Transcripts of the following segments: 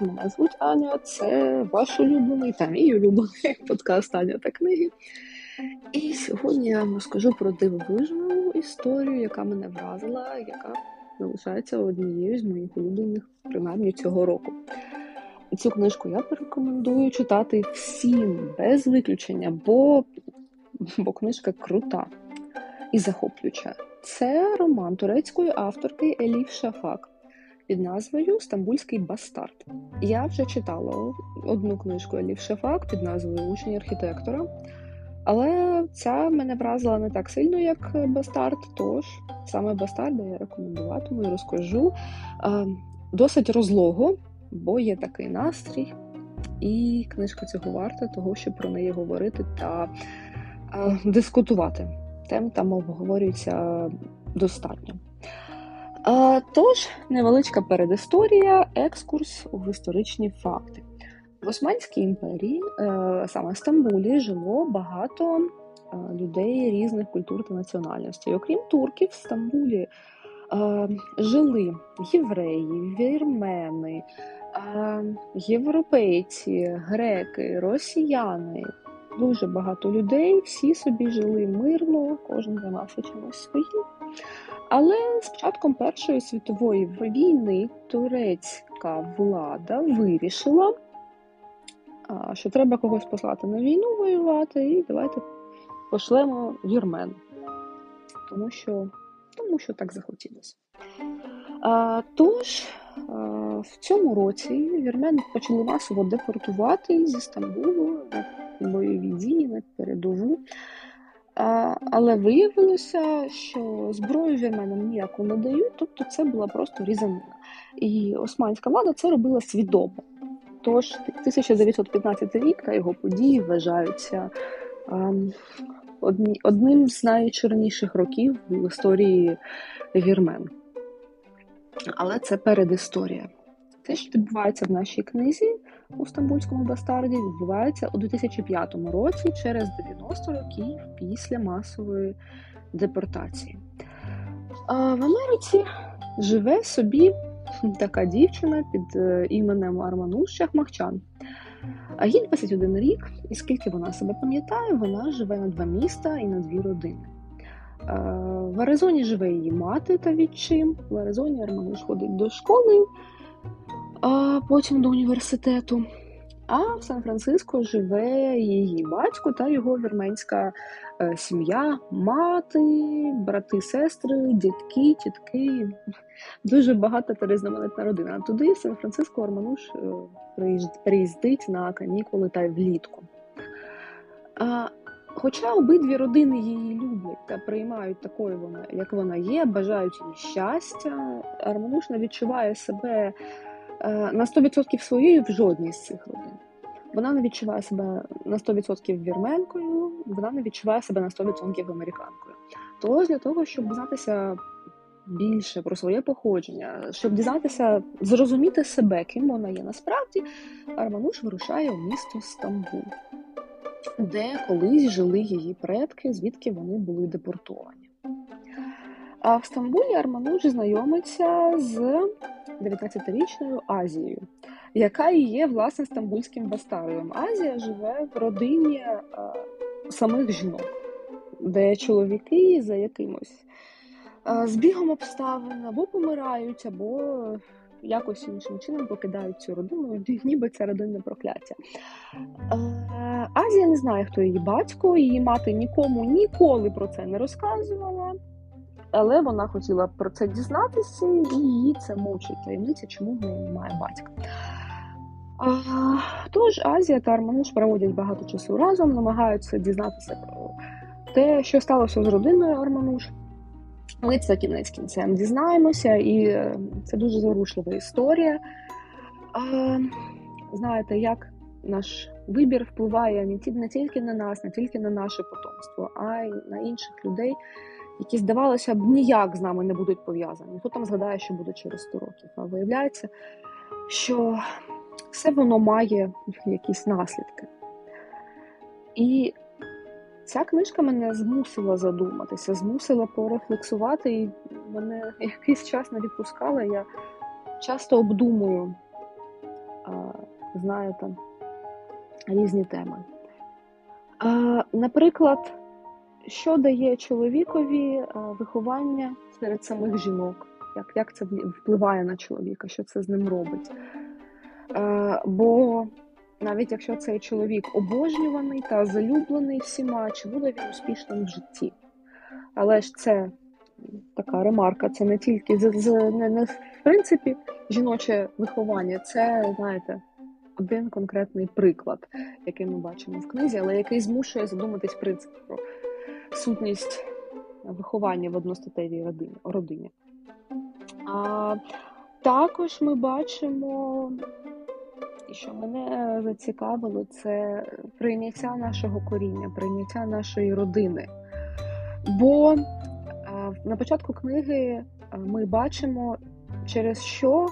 Мене звуть Аня, це ваш улюблений та мій улюблений подкаст Аня та книги. І сьогодні я вам розкажу про дивовижну історію, яка мене вразила, яка залишається однією з моїх улюблених, принаймні цього року. Цю книжку я порекомендую читати всім без виключення, бо, бо книжка крута і захоплююча. Це роман турецької авторки Еліф Шафак під назвою Стамбульський бастард. Я вже читала одну книжку Еліф Шафак під назвою Учень архітектора. Але ця мене вразила не так сильно, як бастард. Тож саме бастарда я рекомендуватиму і розкажу досить розлого, бо є такий настрій, і книжка цього варта, того, щоб про неї говорити та дискутувати. Тем там обговорюється достатньо. Тож, невеличка передісторія, екскурс у історичні факти. В Османській імперії, е, саме в Стамбулі, жило багато е, людей різних культур та національностей. Окрім турків, в Стамбулі е, жили євреї, вірмени, європейці, греки, росіяни. Дуже багато людей, всі собі жили мирно, кожен займався чимось своїм. Але з початком Першої світової війни турецька влада вирішила, що треба когось послати на війну воювати, і давайте пошлемо вірмен. Тому що тому що так захотілося. Тож, в цьому році вірмен почали масово депортувати зі Стамбулу на бойові дії, на передову. Але виявилося, що зброю вірменам ніяку не дають, тобто це була просто різанина. І османська влада це робила свідомо. Тож 1915 рік та його події вважаються ем, одним з найчорніших років в історії вірмен. Але це передісторія. Те, що відбувається в нашій книзі у Стамбульському бастарді, відбувається у 2005 році через 90 років після масової депортації. А В Америці живе собі така дівчина під е, іменем Армануш Шахмахчан. А їй 21 рік, і скільки вона себе пам'ятає, вона живе на два міста і на дві родини. В Аризоні живе її мати та відчим. В Аризоні Армануш ходить до школи потім до університету. А в Сан-Франциско живе її батько та його вірменська е, сім'я, мати, брати, сестри, дітки, тітки. Дуже багата та різноманітна родина. Туди Сан-Франциско Армануш е, приїздить на канікули та влітку. А, Хоча обидві родини її люблять та приймають такою, вона, як вона є, бажають їй щастя, Армануш не відчуває себе. Е, на 100% своєю в жодній з цих родин. Вона не відчуває себе на 100% вірменкою, вона не відчуває себе на 100% американкою. Тож для того, щоб дізнатися більше про своє походження, щоб дізнатися, зрозуміти себе, ким вона є насправді, Армануш вирушає у місто Стамбул, де колись жили її предки, звідки вони були депортовані. А в Стамбулі Армануш знайомиться з 19-річною Азією, яка і є власне стамбульським бастардом. Азія живе в родині а, е, самих жінок, де чоловіки за якимось а, е, збігом обставин або помирають, або якось іншим чином покидають цю родину, ніби це родинне прокляття. Е, Азія не знає, хто її батько, її мати нікому ніколи про це не розказувала. Але вона хотіла про це дізнатися, і її це мовчить таємниця, чому в неї немає батька. А, Тож Азія та Армануш проводять багато часу разом, намагаються дізнатися про те, що сталося з родиною Армануш. Ми це кінець кінцем дізнаємося, і е, це дуже зарушлива історія. А, Знаєте, як наш вибір впливає не тільки на нас, не тільки на наше потомство, а й на інших людей які здавалося б ніяк з нами не будуть пов'язані. Хто там згадає, що буде через 100 років? А виявляється, що все воно має якісь наслідки. І ця книжка мене змусила задуматися, змусила порефлексувати, і мене якийсь час не відпускала. Я часто обдумую знаєте, різні теми. Наприклад, що дає чоловікові виховання серед самих жінок? Як як це впливає на чоловіка, що це з ним робить? А, Бо навіть якщо цей чоловік обожнюваний та залюблений всіма, чи буде він успішним в житті? Але ж це така ремарка, це не тільки не, не в принципі жіноче виховання, це, знаєте, один конкретний приклад, який ми бачимо в книзі, але який змушує задуматись в принципі про сутність виховання в одностатевій родині. А також ми бачимо, що мене зацікавило, це прийняття нашого коріння, прийняття нашої родини. Бо на початку книги ми бачимо, через що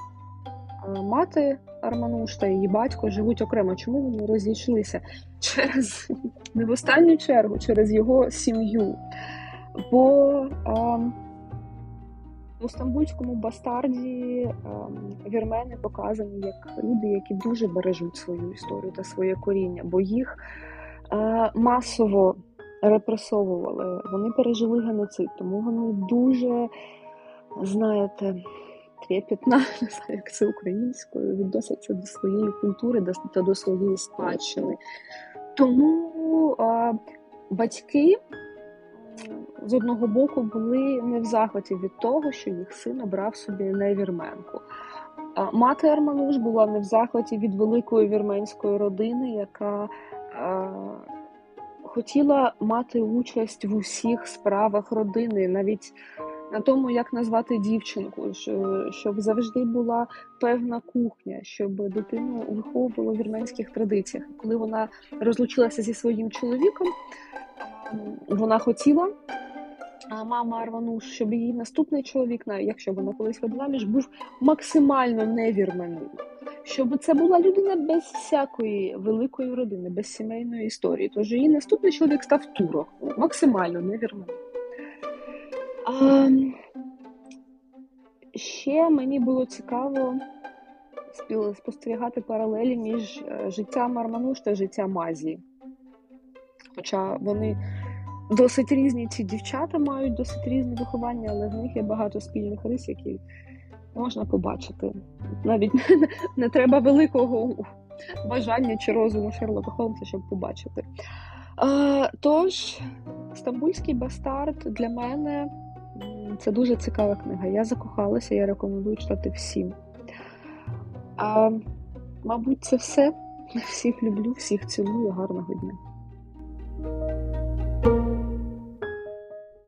мати Армануш та її батько живуть окремо. Чому вони розійшлися? Через не в останню чергу, через його сім'ю. Бо а, у стамбульському бастарді а, вірмени показані як люди, які дуже бережуть свою історію та своє коріння, бо їх а, масово репресовували, вони пережили геноцид, тому вони дуже, знаєте, трепетно, не знаю, як це українською, відносяться до своєї культури та до своєї спадщини. Тому а, батьки з одного боку були не в захваті від того, що їх син обрав собі невірменку. А мати Армануш була не в захваті від великої вірменської родини, яка а, хотіла мати участь в усіх справах родини, навіть на тому, як назвати дівчинку, щоб завжди була певна кухня, щоб дитину виховувала в вірменських традиціях. Коли вона розлучилася зі своїм чоловіком, вона хотіла. А мама Арвануш, щоб її наступний чоловік, якщо вона колись ходила між, був максимально невірменим. Щоб це була людина без всякої великої родини, без сімейної історії. Тож її наступний чоловік став турок, максимально невірменим. А, Ще мені було цікаво спостерігати паралелі між е, життям Армануш та життям Мазії. Хоча вони досить різні, ці дівчата мають досить різне виховання, але в них є багато спільних рис, які можна побачити. Навіть не треба великого бажання чи розуму Шерлока Холмса, щоб побачити. А, Тож, Стамбульський бастард для мене. Це дуже цікава книга. Я закохалася, я рекомендую читати всім. А, Мабуть, це все. Всіх люблю, всіх цілую, гарного дня.